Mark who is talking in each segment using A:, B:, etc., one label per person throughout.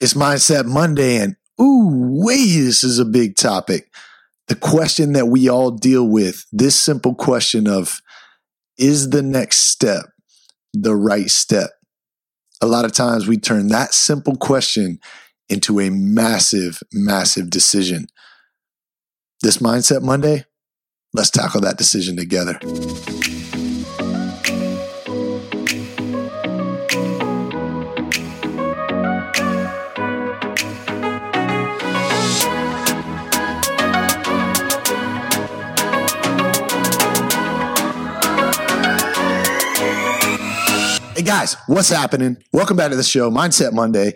A: It's Mindset Monday, and ooh, wait, this is a big topic. The question that we all deal with this simple question of is the next step the right step? A lot of times we turn that simple question into a massive, massive decision. This Mindset Monday, let's tackle that decision together. Guys, what's happening? Welcome back to the show, Mindset Monday.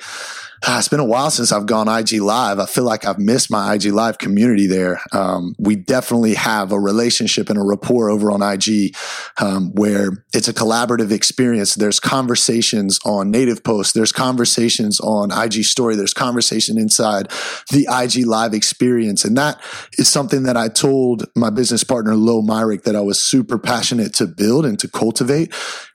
A: Ah, it's been a while since I've gone IG live. I feel like I've missed my IG live community there. Um, we definitely have a relationship and a rapport over on IG um, where it's a collaborative experience. There's conversations on native posts. There's conversations on IG story. There's conversation inside the IG live experience. And that is something that I told my business partner, Lo Myrick, that I was super passionate to build and to cultivate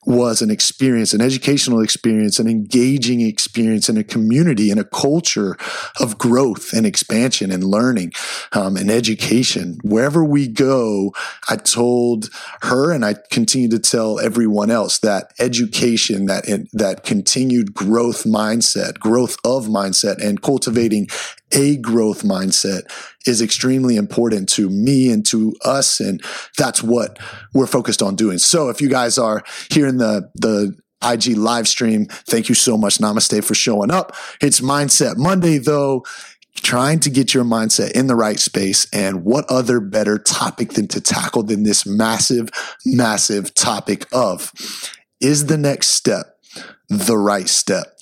A: was an experience, an educational experience, an engaging experience in a community, in a culture of growth and expansion and learning um, and education. Wherever we go, I told her and I continue to tell everyone else that education, that that continued growth mindset, growth of mindset, and cultivating a growth mindset is extremely important to me and to us. And that's what we're focused on doing. So if you guys are here in the, the IG live stream, thank you so much. Namaste for showing up. It's Mindset Monday though trying to get your mindset in the right space. And what other better topic than to tackle than this massive, massive topic of is the next step the right step?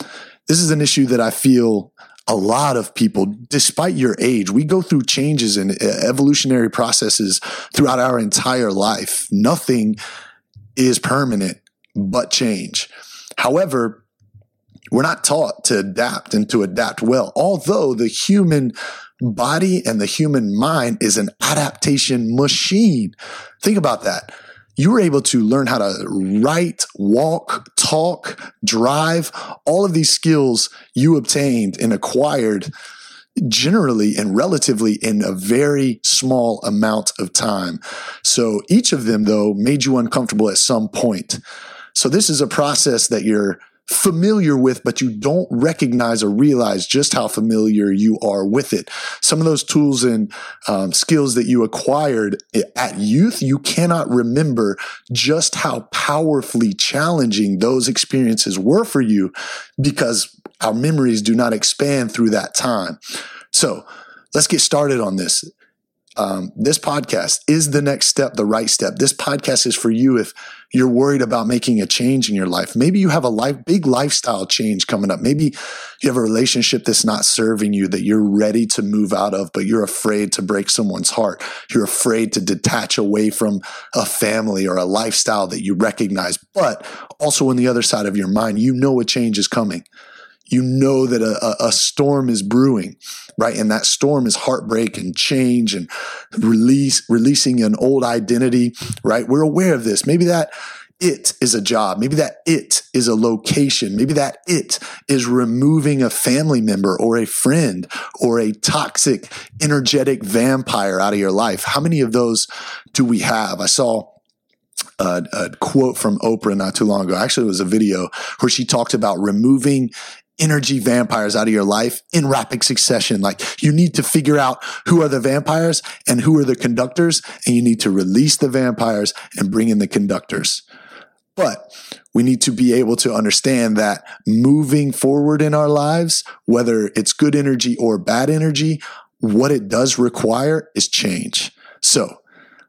A: This is an issue that I feel a lot of people, despite your age, we go through changes and uh, evolutionary processes throughout our entire life. Nothing is permanent but change. However, we're not taught to adapt and to adapt well, although the human body and the human mind is an adaptation machine. Think about that you were able to learn how to write, walk, talk, drive, all of these skills you obtained and acquired generally and relatively in a very small amount of time. So each of them, though, made you uncomfortable at some point. So this is a process that you're familiar with, but you don't recognize or realize just how familiar you are with it. Some of those tools and um, skills that you acquired at youth, you cannot remember just how powerfully challenging those experiences were for you because our memories do not expand through that time. So let's get started on this um, this podcast is the next step, the right step. This podcast is for you if you're worried about making a change in your life. Maybe you have a life, big lifestyle change coming up. Maybe you have a relationship that's not serving you that you're ready to move out of, but you're afraid to break someone's heart. You're afraid to detach away from a family or a lifestyle that you recognize. But also on the other side of your mind, you know a change is coming you know that a, a, storm is brewing, right? And that storm is heartbreak and change and release, releasing an old identity, right? We're aware of this. Maybe that it is a job. Maybe that it is a location. Maybe that it is removing a family member or a friend or a toxic, energetic vampire out of your life. How many of those do we have? I saw a, a, quote from Oprah not too long ago. Actually, it was a video where she talked about removing energy vampires out of your life in rapid succession. Like you need to figure out who are the vampires and who are the conductors, and you need to release the vampires and bring in the conductors. But we need to be able to understand that moving forward in our lives, whether it's good energy or bad energy, what it does require is change. So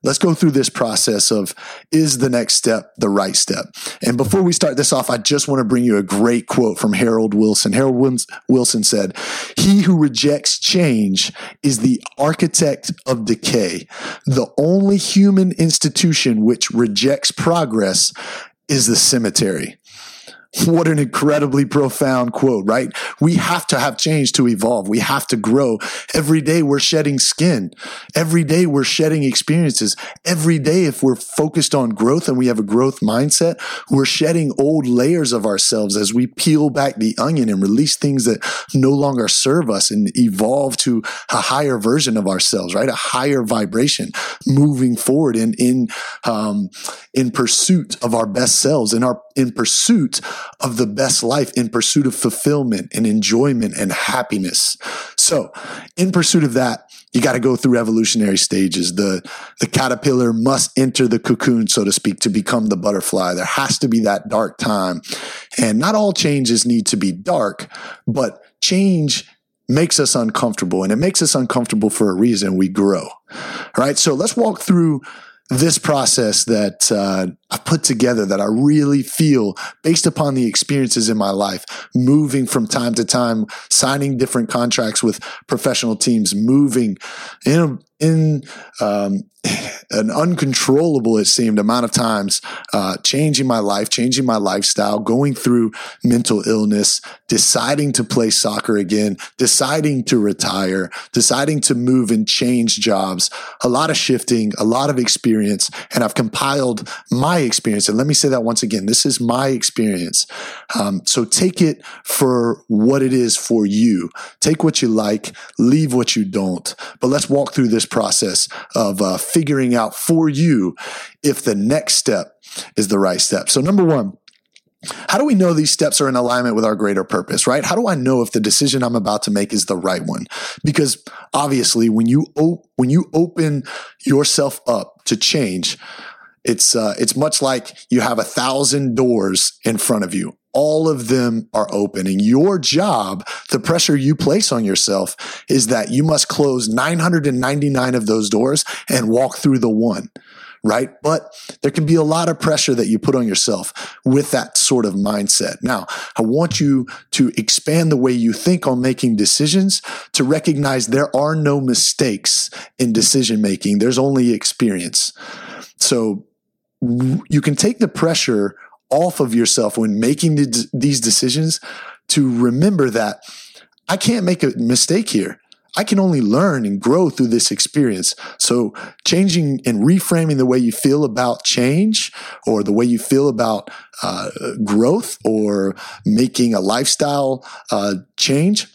A: let's go through this process of is the next step the right step? And before we start this off, I just want to bring you a great quote from Harold Wilson. Harold Wilson said, He who rejects change is the architect of decay. The only human institution which rejects progress is the cemetery. What an incredibly profound quote, right? We have to have change to evolve. We have to grow. Every day we're shedding skin. Every day we're shedding experiences. Every day, if we're focused on growth and we have a growth mindset, we're shedding old layers of ourselves as we peel back the onion and release things that no longer serve us and evolve to a higher version of ourselves, right? A higher vibration moving forward in, in, um, in pursuit of our best selves in our, in pursuit of the best life in pursuit of fulfillment and enjoyment and happiness. So in pursuit of that, you got to go through evolutionary stages. The, the caterpillar must enter the cocoon, so to speak, to become the butterfly. There has to be that dark time. And not all changes need to be dark, but change makes us uncomfortable and it makes us uncomfortable for a reason. We grow. All right. So let's walk through this process that uh, I put together that I really feel based upon the experiences in my life, moving from time to time, signing different contracts with professional teams, moving in in um, an uncontrollable, it seemed, amount of times, uh, changing my life, changing my lifestyle, going through mental illness, deciding to play soccer again, deciding to retire, deciding to move and change jobs, a lot of shifting, a lot of experience. And I've compiled my experience. And let me say that once again this is my experience. Um, so take it for what it is for you. Take what you like, leave what you don't. But let's walk through this process of uh, figuring out for you if the next step is the right step. So, number one, how do we know these steps are in alignment with our greater purpose, right? How do I know if the decision I'm about to make is the right one? Because obviously, when you op- when you open yourself up to change, it's uh, it's much like you have a thousand doors in front of you all of them are open. And your job, the pressure you place on yourself is that you must close 999 of those doors and walk through the one. Right. But there can be a lot of pressure that you put on yourself with that sort of mindset. Now, I want you to expand the way you think on making decisions to recognize there are no mistakes in decision making. There's only experience. So you can take the pressure off of yourself when making the, these decisions to remember that I can't make a mistake here. I can only learn and grow through this experience. So changing and reframing the way you feel about change or the way you feel about uh, growth or making a lifestyle uh, change,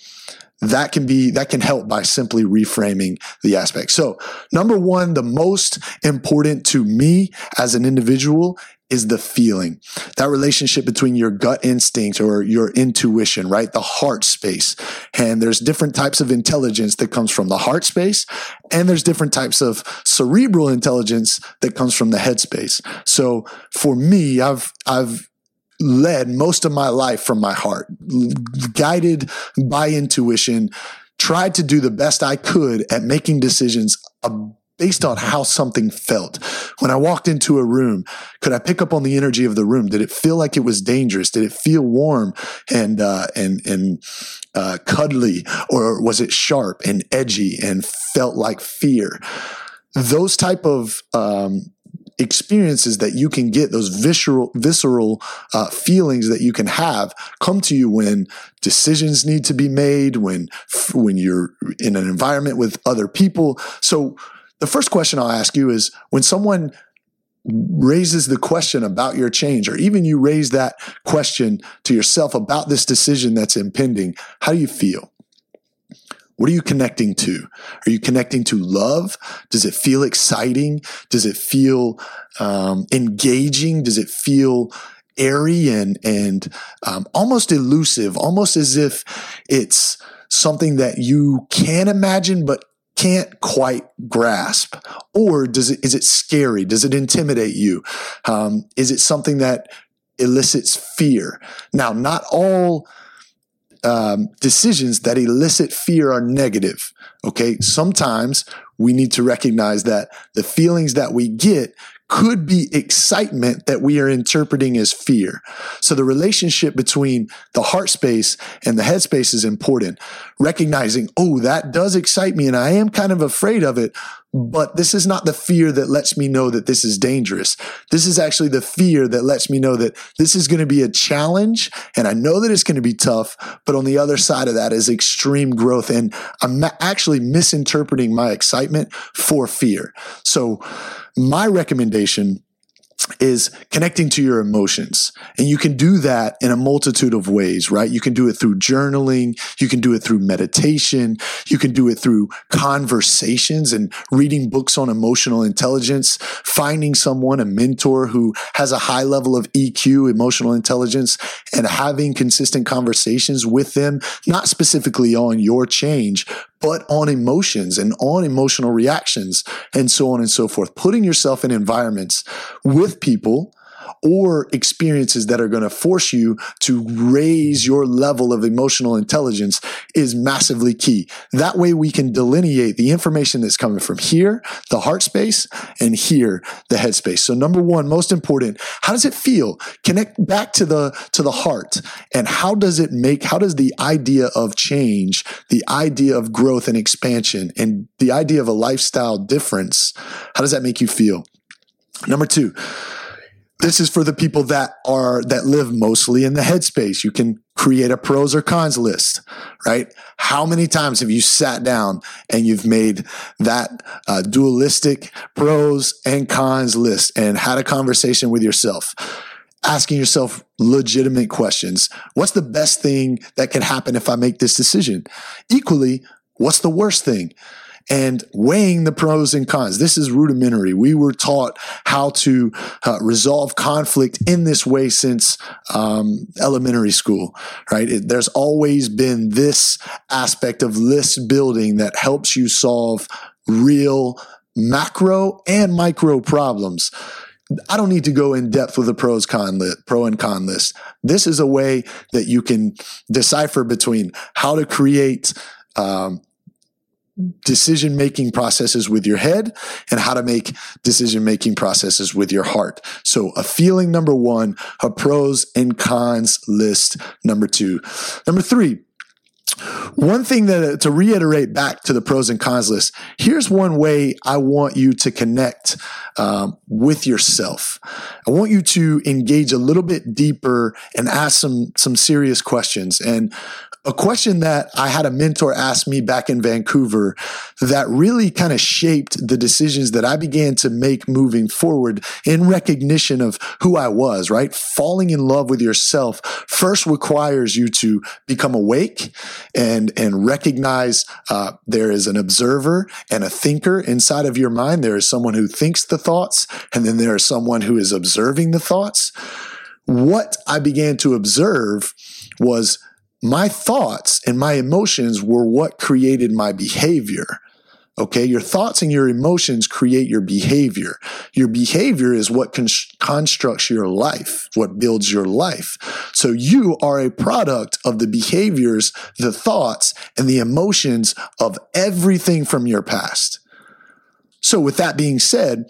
A: that can be, that can help by simply reframing the aspect. So number one, the most important to me as an individual is the feeling, that relationship between your gut instinct or your intuition, right? The heart space. And there's different types of intelligence that comes from the heart space. And there's different types of cerebral intelligence that comes from the head space. So for me, I've, I've, led most of my life from my heart, guided by intuition, tried to do the best I could at making decisions based on how something felt. When I walked into a room, could I pick up on the energy of the room? Did it feel like it was dangerous? Did it feel warm and uh, and and uh, cuddly, or was it sharp and edgy and felt like fear? Those type of um, experiences that you can get, those visceral, visceral uh, feelings that you can have, come to you when decisions need to be made, when when you're in an environment with other people. So the first question I'll ask you is when someone raises the question about your change, or even you raise that question to yourself about this decision that's impending, how do you feel? What are you connecting to? Are you connecting to love? Does it feel exciting? Does it feel um, engaging? Does it feel airy and and um, almost elusive, almost as if it's something that you can imagine but can't quite grasp or does it is it scary? Does it intimidate you? Um, is it something that elicits fear? Now not all um, decisions that elicit fear are negative okay? Sometimes we need to recognize that the feelings that we get could be excitement that we are interpreting as fear. So the relationship between the heart space and the head space is important. Recognizing, oh, that does excite me and I am kind of afraid of it, But this is not the fear that lets me know that this is dangerous. This is actually the fear that lets me know that this is going to be a challenge. And I know that it's going to be tough. But on the other side of that is extreme growth. And I'm actually misinterpreting my excitement for fear. So my recommendation is connecting to your emotions. And you can do that in a multitude of ways, right? You can do it through journaling. You can do it through meditation. You can do it through conversations and reading books on emotional intelligence, finding someone, a mentor who has a high level of EQ, emotional intelligence, and having consistent conversations with them, not specifically on your change, but on emotions and on emotional reactions and so on and so forth. Putting yourself in environments with people or experiences that are going to force you to raise your level of emotional intelligence is massively key. That way we can delineate the information that's coming from here, the heart space, and here, the head space. So number one, most important, how does it feel? Connect back to the, to the heart. And how does it make, how does the idea of change, the idea of growth and expansion, and the idea of a lifestyle difference, how does that make you feel? Number two, this is for the people that are, that live mostly in the headspace. You can create a pros or cons list, right? How many times have you sat down and you've made that uh, dualistic pros and cons list and had a conversation with yourself? Asking yourself legitimate questions. What's the best thing that can happen if I make this decision? Equally, what's the worst thing? And weighing the pros and cons. This is rudimentary. We were taught how to uh, resolve conflict in this way since um, elementary school, right? It, there's always been this aspect of list building that helps you solve real macro and micro problems. I don't need to go in depth with the pros con list, pro and con list. This is a way that you can decipher between how to create um, decision making processes with your head and how to make decision making processes with your heart. So a feeling number one, a pros and cons list number two. Number three, one thing that to reiterate back to the pros and cons list, here's one way I want you to connect um, with yourself. I want you to engage a little bit deeper and ask some some serious questions. And a question that I had a mentor ask me back in Vancouver that really kind of shaped the decisions that I began to make moving forward in recognition of who I was, right? Falling in love with yourself first requires you to become awake and, and recognize uh, there is an observer and a thinker inside of your mind. There is someone who thinks the thoughts, and then there is someone who is observing the thoughts. What I began to observe was my thoughts and my emotions were what created my behavior. Okay. Your thoughts and your emotions create your behavior. Your behavior is what con- constructs your life, what builds your life. So you are a product of the behaviors, the thoughts, and the emotions of everything from your past. So with that being said,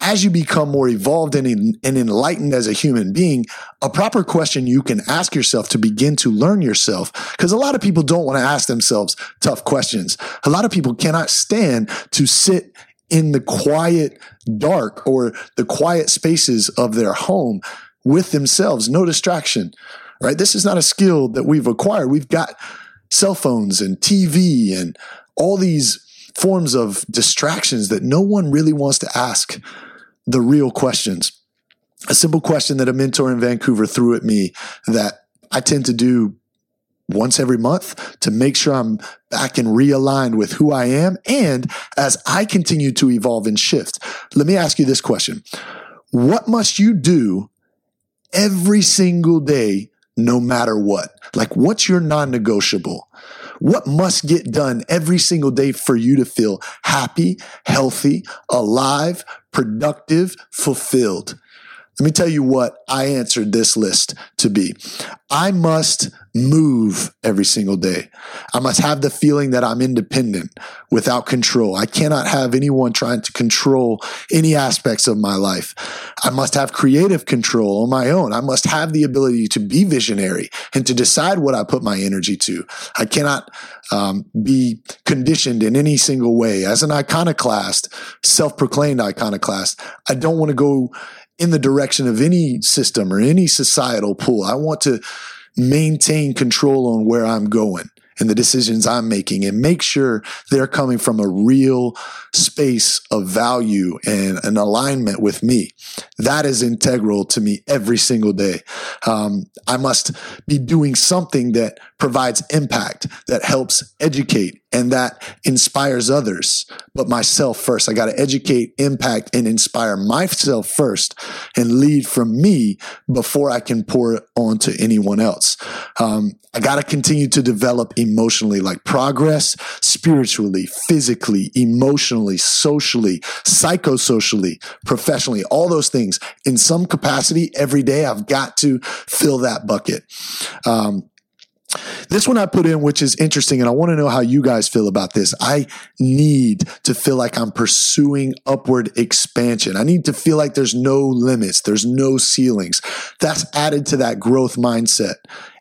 A: as you become more evolved and, and enlightened as a human being, a proper question you can ask yourself to begin to learn yourself. Because a lot of people don't want to ask themselves tough questions. A lot of people cannot stand to sit in the quiet dark or the quiet spaces of their home with themselves, no distraction, right? This is not a skill that we've acquired. We've got cell phones and TV and all these forms of distractions that no one really wants to ask the real questions. A simple question that a mentor in Vancouver threw at me that I tend to do once every month to make sure I'm back and realigned with who I am. And as I continue to evolve and shift, let me ask you this question. What must you do every single day, no matter what? Like, what's your non negotiable? What must get done every single day for you to feel happy, healthy, alive, productive, fulfilled? Let me tell you what I answered this list to be. I must move every single day. I must have the feeling that I'm independent without control. I cannot have anyone trying to control any aspects of my life. I must have creative control on my own. I must have the ability to be visionary and to decide what I put my energy to. I cannot um, be conditioned in any single way. As an iconoclast, self proclaimed iconoclast, I don't want to go in the direction of any system or any societal pull. I want to maintain control on where I'm going and the decisions I'm making and make sure they're coming from a real space of value and an alignment with me. That is integral to me every single day. Um, I must be doing something that provides impact, that helps educate, and that inspires others, but myself first. I got to educate, impact, and inspire myself first and lead from me before I can pour it on to anyone else. Um, I got to continue to develop emotionally, like progress spiritually, physically, emotionally, socially, psychosocially, professionally, all those things in some capacity every day. I've got to fill that bucket. Um, this one I put in, which is interesting, and I want to know how you guys feel about this. I need to feel like I'm pursuing upward expansion. I need to feel like there's no limits, there's no ceilings. That's added to that growth mindset.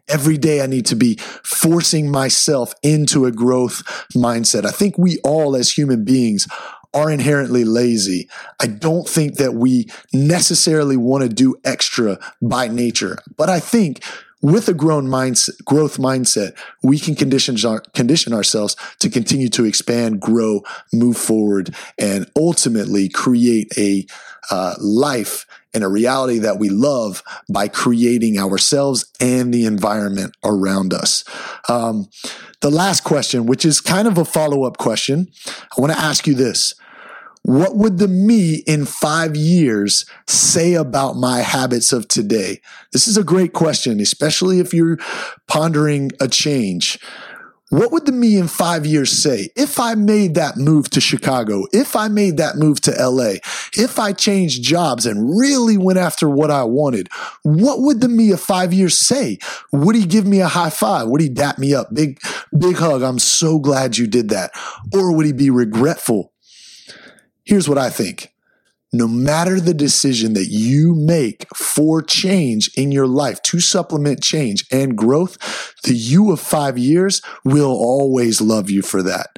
A: Every day I need to be forcing myself into a growth mindset. I think we all as human beings are inherently lazy. I don't think that we necessarily want to do extra by nature, but I think with a grown mindset, growth mindset, we can condition, condition ourselves to continue to expand, grow, move forward, and ultimately create a uh, life and a reality that we love by creating ourselves and the environment around us. Um, the last question, which is kind of a follow up question, I want to ask you this. What would the me in five years say about my habits of today? This is a great question, especially if you're pondering a change. What would the me in five years say if I made that move to Chicago, if I made that move to LA, if I changed jobs and really went after what I wanted? What would the me of five years say? Would he give me a high five? Would he dap me up? Big, big hug. I'm so glad you did that. Or would he be regretful? Here's what I think. No matter the decision that you make for change in your life to supplement change and growth, the you of five years will always love you for that.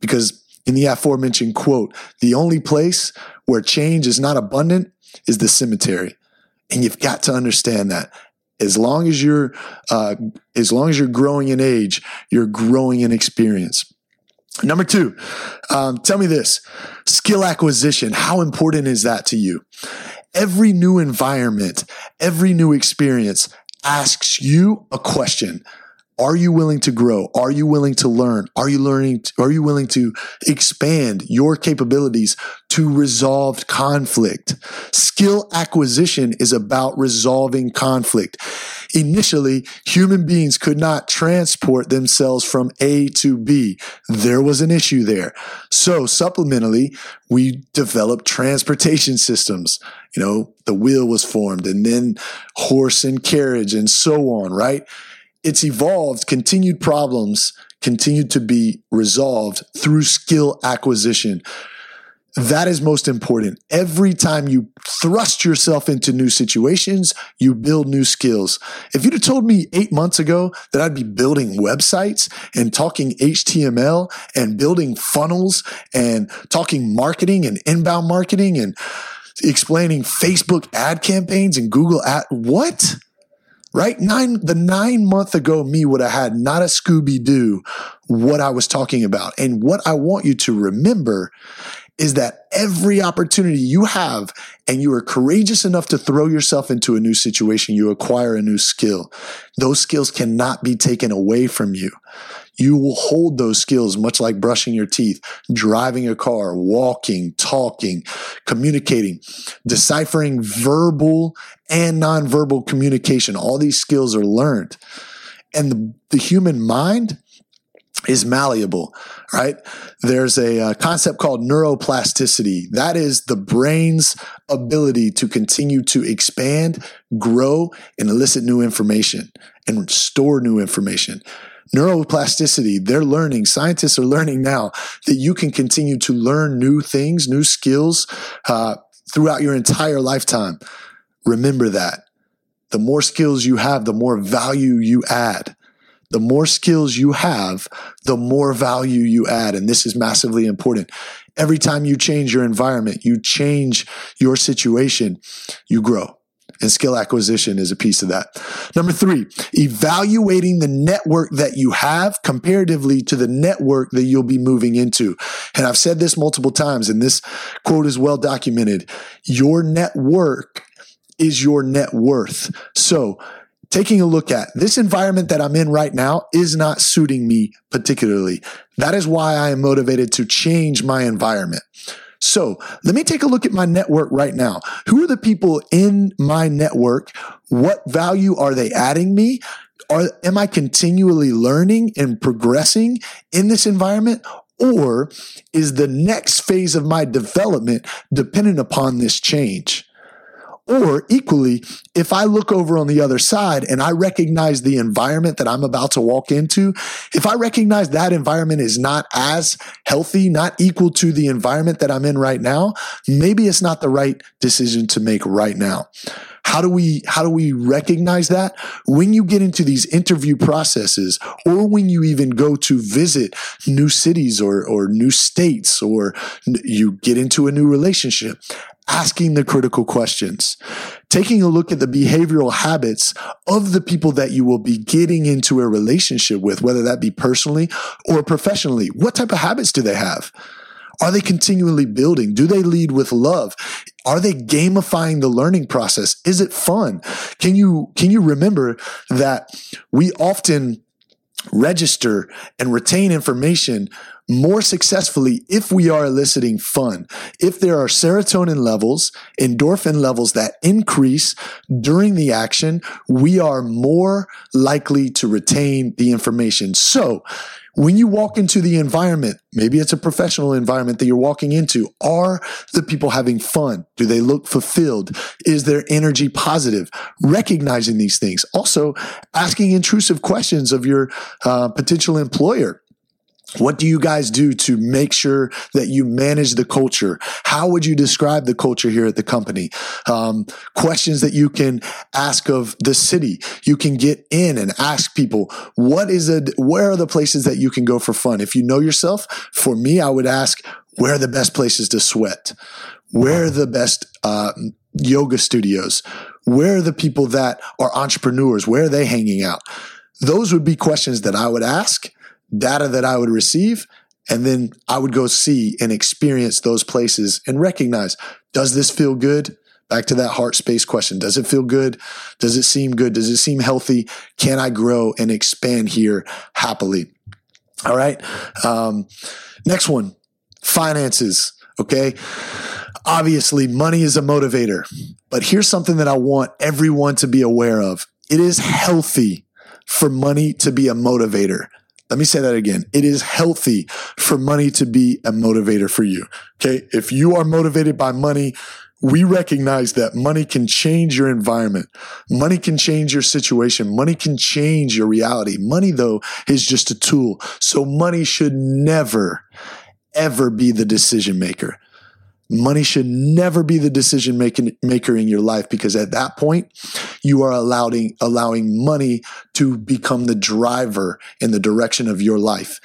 A: Because in the aforementioned quote, the only place where change is not abundant is the cemetery. And you've got to understand that as long as you're uh, as long as you're growing in age, you're growing in experience. Number two, um, tell me this skill acquisition. How important is that to you? Every new environment, every new experience asks you a question. Are you willing to grow? Are you willing to learn? Are you learning? To, are you willing to expand your capabilities to resolve conflict? Skill acquisition is about resolving conflict. Initially, human beings could not transport themselves from A to B. There was an issue there. So supplementally, we developed transportation systems. You know, the wheel was formed and then horse and carriage and so on, right? It's evolved, continued problems continued to be resolved through skill acquisition. That is most important. Every time you thrust yourself into new situations, you build new skills. If you'd have told me eight months ago that I'd be building websites and talking HTML and building funnels and talking marketing and inbound marketing and explaining Facebook ad campaigns and Google ad, what? Right? Nine, the nine month ago me would have had not a Scooby Doo what I was talking about. And what I want you to remember is that every opportunity you have and you are courageous enough to throw yourself into a new situation, you acquire a new skill. Those skills cannot be taken away from you. You will hold those skills, much like brushing your teeth, driving a car, walking, talking, communicating, deciphering verbal and nonverbal communication. All these skills are learned. And the, the human mind is malleable, right? There's a, uh, concept called neuroplasticity. That is the brain's ability to continue to expand, grow, and elicit new information and store new information. Neuroplasticity, they're learning, scientists are learning now that you can continue to learn new things, new skills uh, throughout your entire lifetime. Remember that. The more skills you have, the more value you add the more skills you have, the more value you add. And this is massively important. Every time you change your environment, you change your situation, you grow. And skill acquisition is a piece of that. Number three, evaluating the network that you have comparatively to the network that you'll be moving into. And I've said this multiple times, and this quote is well documented. Your network is your net worth. So taking a look at this environment that I'm in right now is not suiting me particularly. That is why I am motivated to change my environment. So let me take a look at my network right now. Who are the people in my network? What value are they adding me? Are, am I continually learning and progressing in this environment? Or is the next phase of my development dependent upon this change? Or equally, if I look over on the other side and I recognize the environment that I'm about to walk into, if I recognize that environment is not as healthy, not equal to the environment that I'm in right now, maybe it's not the right decision to make right now. How do we, how do we recognize that? When you get into these interview processes or when you even go to visit new cities or, or new states or you get into a new relationship, asking the critical questions, taking a look at the behavioral habits of the people that you will be getting into a relationship with, whether that be personally or professionally. What type of habits do they have? Are they continually building? Do they lead with love? Are they gamifying the learning process? Is it fun? Can you, can you remember that we often register and retain information more successfully if we are eliciting fun. If there are serotonin levels, endorphin levels that increase during the action, we are more likely to retain the information. So, when you walk into the environment, maybe it's a professional environment that you're walking into, are the people having fun? Do they look fulfilled? Is their energy positive? Recognizing these things. Also, asking intrusive questions of your uh, potential employer. What do you guys do to make sure that you manage the culture? How would you describe the culture here at the company? Um, questions that you can ask of the city. You can get in and ask people, what is it? Where are the places that you can go for fun? If you know yourself, for me, I would ask, where are the best places to sweat? Where are the best, uh, yoga studios? Where are the people that are entrepreneurs? Where are they hanging out? Those would be questions that I would ask data that I would receive. And then I would go see and experience those places and recognize, does this feel good? Back to that heart space question. Does it feel good? Does it seem good? Does it seem healthy? Can I grow and expand here happily? All right. Um, next one, finances. Okay. Obviously, money is a motivator, but here's something that I want everyone to be aware of. It is healthy for money to be a motivator. Let me say that again. It is healthy for money to be a motivator for you. Okay. If you are motivated by money, we recognize that money can change your environment. Money can change your situation. Money can change your reality. Money, though, is just a tool. So money should never, ever be the decision maker. Money should never be the decision making maker in your life because at that point, you are allowing, allowing money to become the driver in the direction of your life.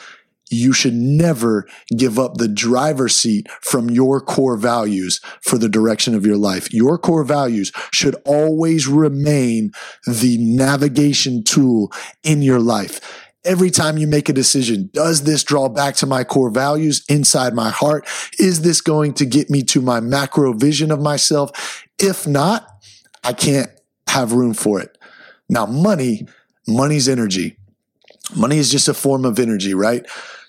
A: You should never give up the driver's seat from your core values for the direction of your life. Your core values should always remain the navigation tool in your life every time you make a decision, does this draw back to my core values inside my heart? Is this going to get me to my macro vision of myself? If not, I can't have room for it. Now, money, money's energy. Money is just a form of energy, right?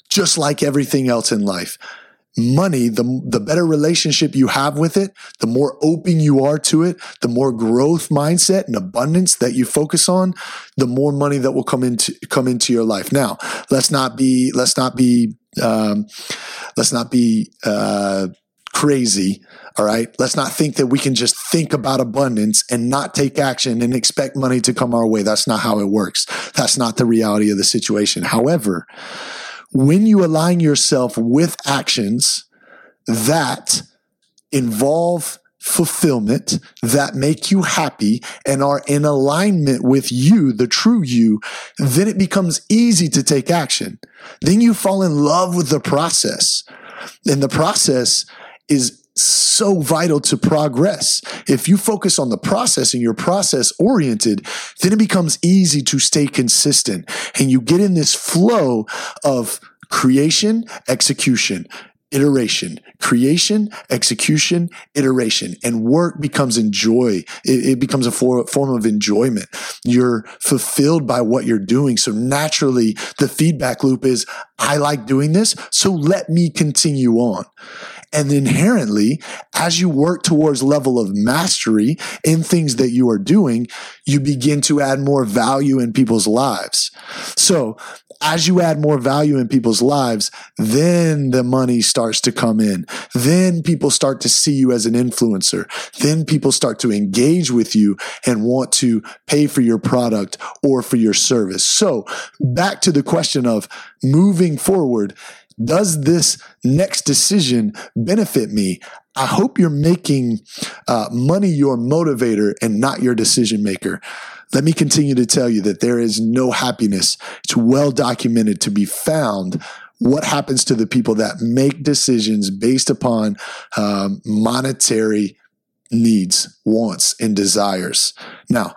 A: Just like everything else in life. Money, the, the better relationship you have with it, the more open you are to it, the more growth mindset and abundance that you focus on, the more money that will come into, come into your life. Now, let's not be, let's not be, um, let's not be, uh, crazy. All right. Let's not think that we can just think about abundance and not take action and expect money to come our way. That's not how it works. That's not the reality of the situation. However, when you align yourself with actions that involve fulfillment that make you happy and are in alignment with you, the true you, then it becomes easy to take action. Then you fall in love with the process. And the process is so vital to progress. If you focus on the process and you're process oriented, then it becomes easy to stay consistent and you get in this flow of creation, execution, iteration, creation, execution, iteration, and work becomes enjoy. It, it becomes a for, form of enjoyment. You're fulfilled by what you're doing. So naturally, the feedback loop is, I like doing this. So let me continue on. And inherently, as you work towards level of mastery in things that you are doing, you begin to add more value in people's lives. So as you add more value in people's lives, then the money starts to come in. Then people start to see you as an influencer. Then people start to engage with you and want to pay for your product or for your service. So back to the question of moving forward. Does this next decision benefit me? I hope you're making uh, money your motivator and not your decision maker. Let me continue to tell you that there is no happiness. It's well documented to be found what happens to the people that make decisions based upon um, monetary needs, wants, and desires. Now,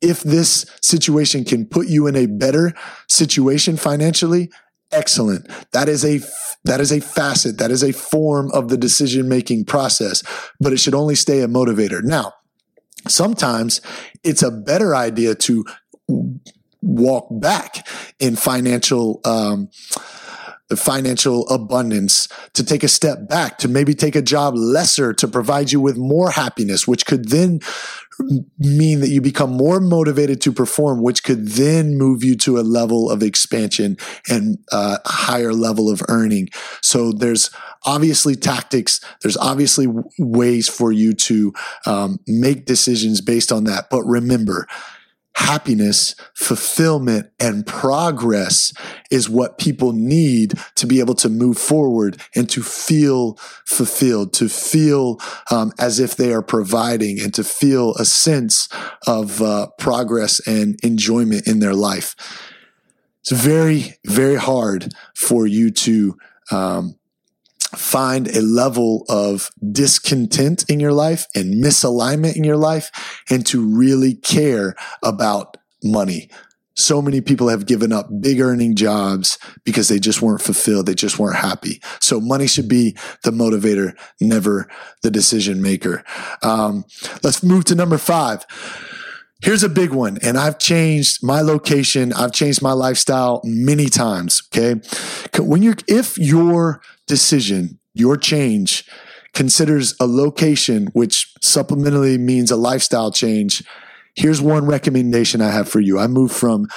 A: if this situation can put you in a better situation financially, excellent. That is a that is a facet, that is a form of the decision making process, but it should only stay a motivator. Now, sometimes it's a better idea to walk back in financial um, financial abundance to take a step back to maybe take a job lesser to provide you with more happiness which could then mean that you become more motivated to perform, which could then move you to a level of expansion and a uh, higher level of earning. So there's obviously tactics. There's obviously ways for you to um, make decisions based on that. But remember, happiness, fulfillment, and progress is what people need to be able to move forward and to feel fulfilled, to feel um, as if they are providing, and to feel a sense of uh, progress and enjoyment in their life. It's very, very hard for you to um, find a level of discontent in your life and misalignment in your life and to really care about money. So many people have given up big earning jobs because they just weren't fulfilled. They just weren't happy. So money should be the motivator, never the decision maker. Um, let's move to number five. Here's a big one. And I've changed my location. I've changed my lifestyle many times. Okay. When you're, if your decision, your change considers a location, which supplementally means a lifestyle change, here's one recommendation I have for you. I moved from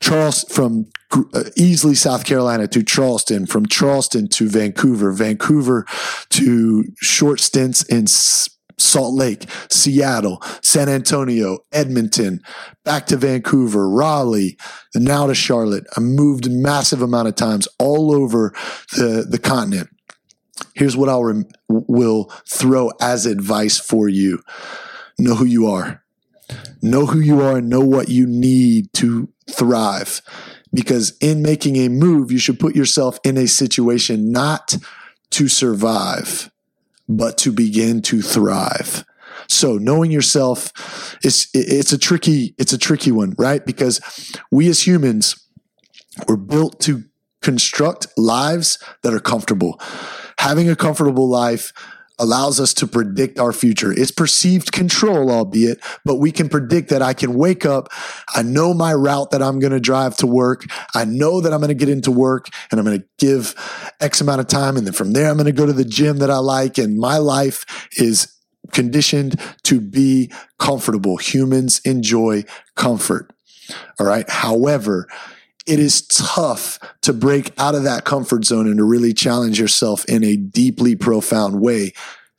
A: Charles from uh, Easley, South Carolina to Charleston, from Charleston to Vancouver, Vancouver to short stints in Salt Lake, Seattle, San Antonio, Edmonton, back to Vancouver, Raleigh, and now to Charlotte. I moved massive amount of times all over the, the continent. Here's what I rem- will throw as advice for you. Know who you are. Know who you are and know what you need to thrive. Because in making a move, you should put yourself in a situation not to survive, but to begin to thrive. So knowing yourself is it's a tricky it's a tricky one, right? Because we as humans we're built to construct lives that are comfortable. Having a comfortable life allows us to predict our future. It's perceived control, albeit, but we can predict that I can wake up. I know my route that I'm going to drive to work. I know that I'm going to get into work and I'm going to give X amount of time. And then from there, I'm going to go to the gym that I like. And my life is conditioned to be comfortable. Humans enjoy comfort. All right. However, it is tough to break out of that comfort zone and to really challenge yourself in a deeply profound way,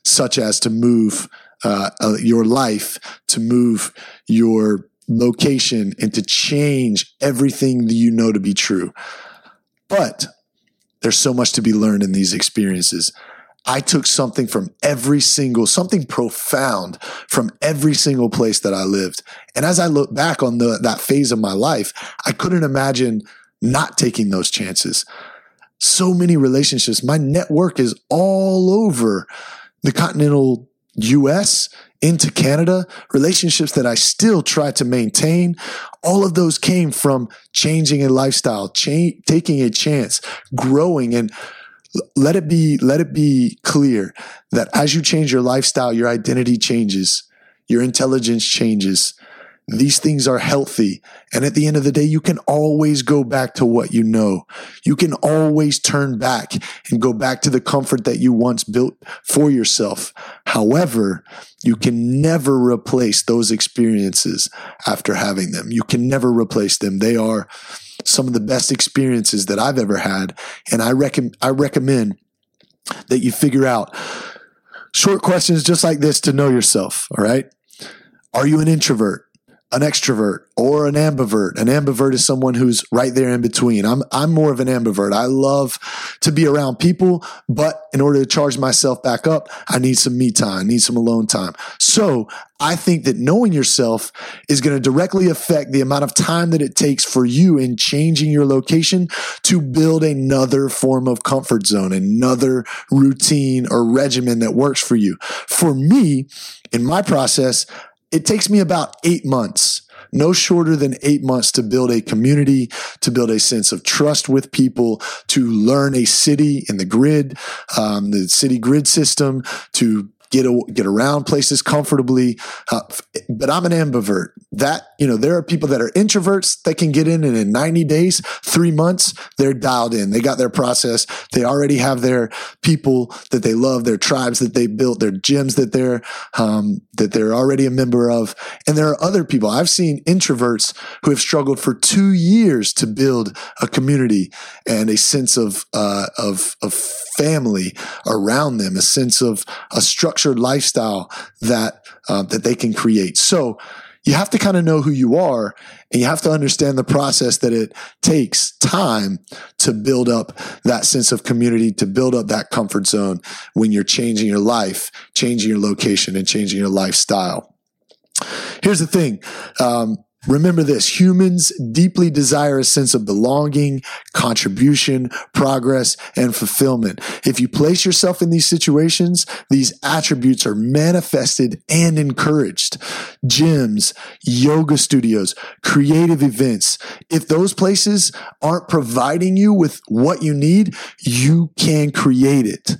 A: such as to move uh, uh, your life, to move your location, and to change everything that you know to be true. But there's so much to be learned in these experiences. I took something from every single, something profound from every single place that I lived. And as I look back on the, that phase of my life, I couldn't imagine not taking those chances. So many relationships. My network is all over the continental US into Canada, relationships that I still try to maintain. All of those came from changing a lifestyle, cha- taking a chance, growing and let it be let it be clear that as you change your lifestyle your identity changes your intelligence changes. These things are healthy. And at the end of the day you can always go back to what you know. You can always turn back and go back to the comfort that you once built for yourself. However you can never replace those experiences after having them. You can never replace them. They are some of the best experiences that I've ever had. And I recommend, I recommend that you figure out short questions just like this to know yourself. All right. Are you an introvert? An extrovert or an ambivert. An ambivert is someone who's right there in between. I'm, I'm more of an ambivert. I love to be around people, but in order to charge myself back up, I need some me time, I need some alone time. So I think that knowing yourself is going to directly affect the amount of time that it takes for you in changing your location to build another form of comfort zone, another routine or regimen that works for you. For me, in my process, it takes me about eight months no shorter than eight months to build a community, to build a sense of trust with people, to learn a city in the grid, um, the city grid system, to get a, get around places comfortably. Uh, but I'm an ambivert. That you know, there are people that are introverts that can get in, and in 90 days, three months, they're dialed in. They got their process. They already have their people that they love, their tribes that they built, their gyms that they're um, that they're already a member of. And there are other people I've seen introverts who have struggled for two years to build a community and a sense of uh, of of family around them, a sense of a structured lifestyle that uh, that they can create. So you have to kind of know who you are and you have to understand the process that it takes time to build up that sense of community, to build up that comfort zone when you're changing your life, changing your location and changing your lifestyle. Here's the thing. Um, Remember this humans deeply desire a sense of belonging, contribution, progress, and fulfillment. If you place yourself in these situations, these attributes are manifested and encouraged. Gyms, yoga studios, creative events. If those places aren't providing you with what you need, you can create it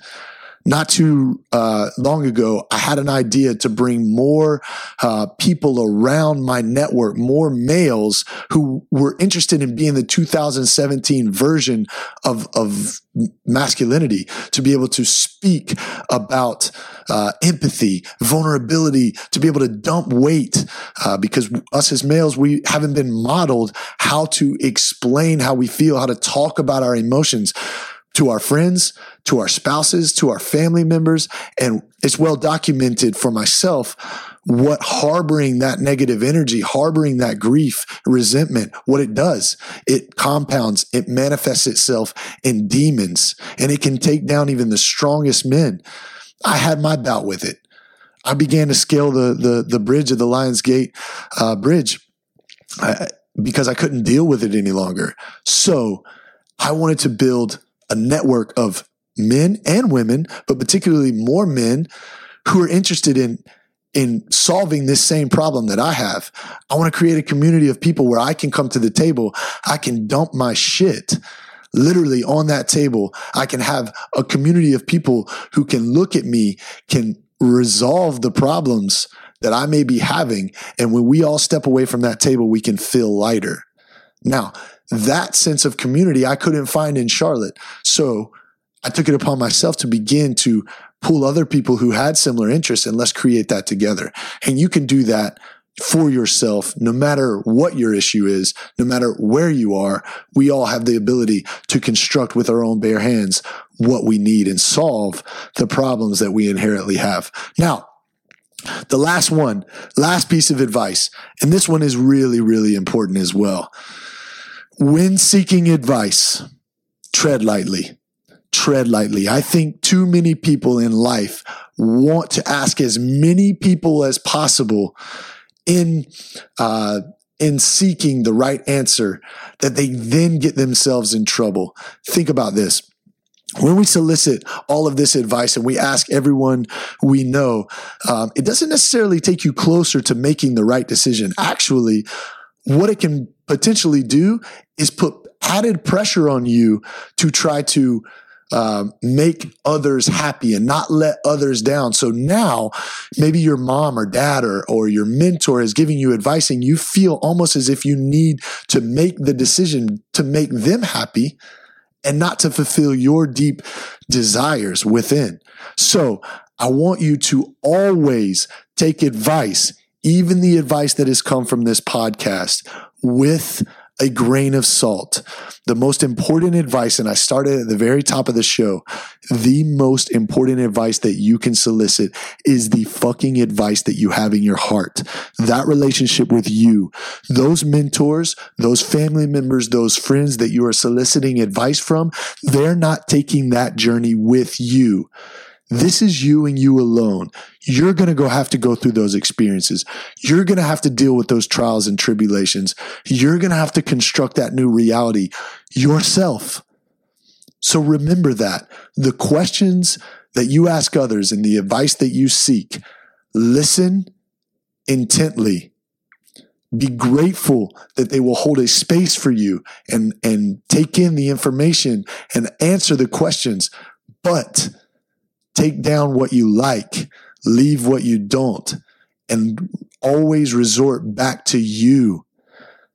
A: not too uh, long ago, I had an idea to bring more uh, people around my network, more males who were interested in being the 2017 version of, of masculinity, to be able to speak about uh, empathy, vulnerability, to be able to dump weight, uh, because us as males, we haven't been modeled how to explain how we feel, how to talk about our emotions to our friends, to our spouses, to our family members. And it's well documented for myself what harboring that negative energy, harboring that grief, resentment, what it does. It compounds, it manifests itself in demons, and it can take down even the strongest men. I had my bout with it. I began to scale the the, the bridge of the Lions Gate uh, bridge uh, because I couldn't deal with it any longer. So I wanted to build a network of men and women, but particularly more men who are interested in in solving this same problem that I have. I want to create a community of people where I can come to the table, I can dump my shit. literally on that table, I can have a community of people who can look at me, can resolve the problems that I may be having. And when we all step away from that table, we can feel lighter. Now, that sense of community I couldn't find in Charlotte. So I took it upon myself to begin to pull other people who had similar interests and let's create that together. And you can do that for yourself, no matter what your issue is, no matter where you are. We all have the ability to construct with our own bare hands what we need and solve the problems that we inherently have. Now, the last one, last piece of advice, and this one is really, really important as well. When seeking advice, tread lightly. Tread lightly. I think too many people in life want to ask as many people as possible in uh, in seeking the right answer that they then get themselves in trouble. Think about this. When we solicit all of this advice and we ask everyone we know, um, it doesn't necessarily take you closer to making the right decision. Actually, what it can potentially do is put added pressure on you to try to um, make others happy and not let others down. So now maybe your mom or dad or, or your mentor is giving you advice and you feel almost as if you need to make the decision to make them happy and not to fulfill your deep desires within. So I want you to always take advice, even the advice that has come from this podcast with a grain of salt. The most important advice, and I started at the very top of the show, the most important advice that you can solicit is the fucking advice that you have in your heart. That relationship with you, those mentors, those family members, those friends that you are soliciting advice from, they're not taking that journey with you. This is you and you alone. You're going to go have to go through those experiences. You're going to have to deal with those trials and tribulations. You're going to have to construct that new reality yourself. So remember that the questions that you ask others and the advice that you seek, listen intently. Be grateful that they will hold a space for you and, and take in the information and answer the questions. But take down what you like, leave what you don't, and always resort back to you,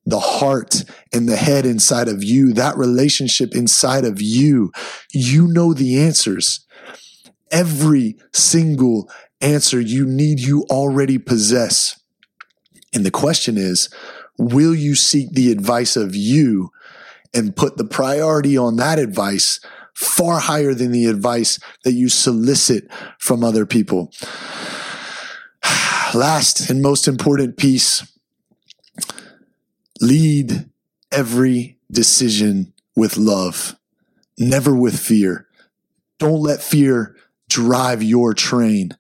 A: the heart and the head inside of you, that relationship inside of you. You know the answers. Every single answer you need, you already possess. And the question is, will you seek the advice of you and put the priority on that advice far higher than the advice that you solicit from other people. Last and most important piece lead every decision with love, never with fear. Don't let fear drive your train.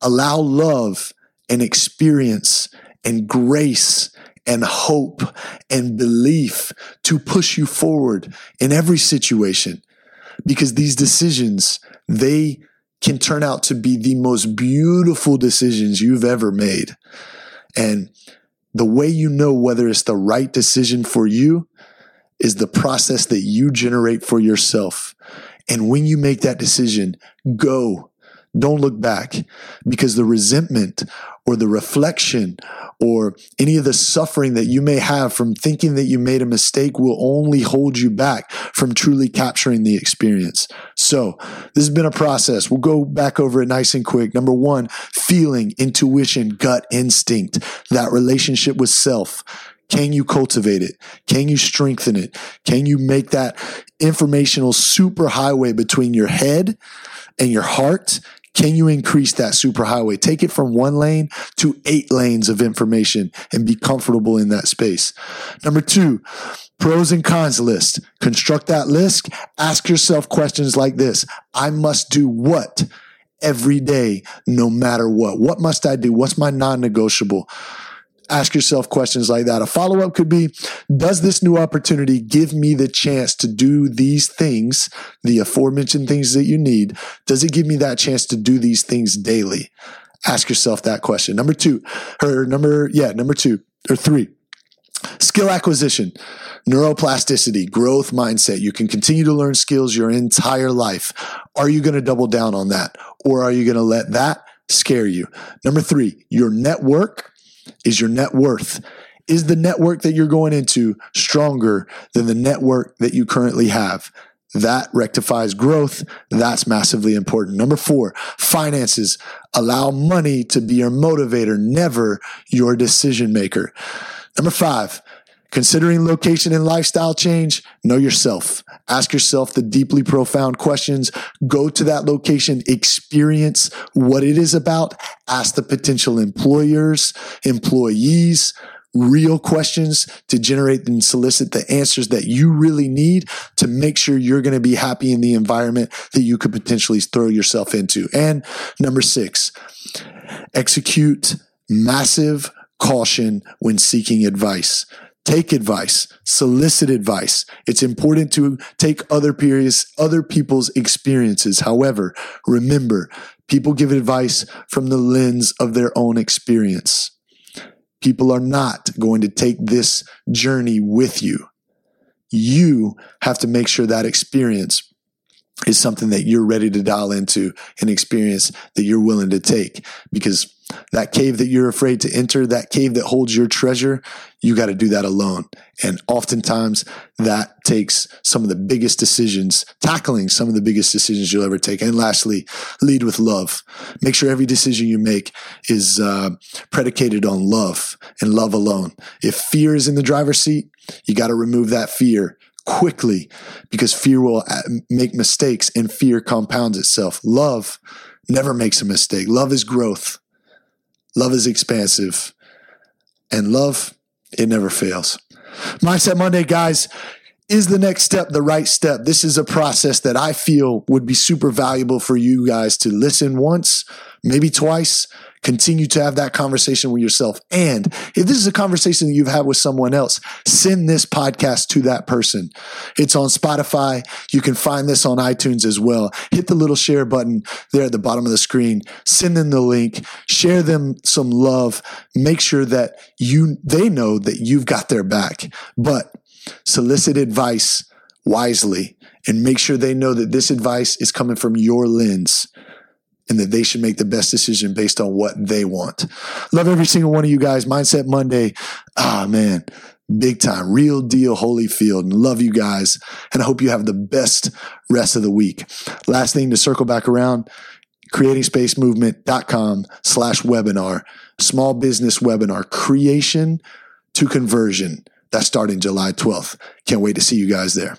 A: Allow love and experience and grace and hope and belief to push you forward in every situation because these decisions, they can turn out to be the most beautiful decisions you've ever made. And the way you know whether it's the right decision for you is the process that you generate for yourself. And when you make that decision, go. Don't look back because the resentment or the reflection or any of the suffering that you may have from thinking that you made a mistake will only hold you back from truly capturing the experience. So this has been a process. We'll go back over it nice and quick. Number one, feeling, intuition, gut instinct, that relationship with self. Can you cultivate it? Can you strengthen it? Can you make that informational superhighway between your head and your heart can you increase that superhighway? Take it from one lane to eight lanes of information and be comfortable in that space. Number two, pros and cons list. Construct that list. Ask yourself questions like this. I must do what every day, no matter what? What must I do? What's my non-negotiable? Ask yourself questions like that. A follow up could be Does this new opportunity give me the chance to do these things, the aforementioned things that you need? Does it give me that chance to do these things daily? Ask yourself that question. Number two, or number, yeah, number two or three. Skill acquisition, neuroplasticity, growth mindset. You can continue to learn skills your entire life. Are you going to double down on that? Or are you going to let that scare you? Number three, your network is your net worth. Is the network that you're going into stronger than the network that you currently have? That rectifies growth. That's massively important. Number four, finances. Allow money to be your motivator, never your decision maker. Number five, considering location and lifestyle change, know yourself. Ask yourself the deeply profound questions. Go to that location, experience what it is about. Ask the potential employers, employees, real questions to generate and solicit the answers that you really need to make sure you're going to be happy in the environment that you could potentially throw yourself into. And number six, execute massive caution when seeking advice. Take advice, solicit advice. It's important to take other periods, other people's experiences. However, remember, people give advice from the lens of their own experience. People are not going to take this journey with you. You have to make sure that experience is something that you're ready to dial into an experience that you're willing to take because that cave that you're afraid to enter, that cave that holds your treasure, you got to do that alone. And oftentimes that takes some of the biggest decisions, tackling some of the biggest decisions you'll ever take. And lastly, lead with love. Make sure every decision you make is uh, predicated on love and love alone. If fear is in the driver's seat, you got to remove that fear quickly because fear will uh, make mistakes and fear compounds itself. Love never makes a mistake. Love is growth. Love is expansive. And love, it never fails. Mindset Monday, guys, is the next step the right step? This is a process that I feel would be super valuable for you guys to listen once, maybe twice, continue to have that conversation with yourself. And if this is a conversation that you've had with someone else, send this podcast to that person. It's on Spotify. You can find this on iTunes as well. Hit the little share button there at the bottom of the screen. Send them the link. Share them some love. Make sure that you, they know that you've got their back, but solicit advice wisely and make sure they know that this advice is coming from your lens and that they should make the best decision based on what they want. Love every single one of you guys. Mindset Monday. Ah, man, big time, real deal, Holyfield. And love you guys. And I hope you have the best rest of the week. Last thing to circle back around, creatingspacemovement.com slash webinar, small business webinar, creation to conversion. That's starting July 12th. Can't wait to see you guys there.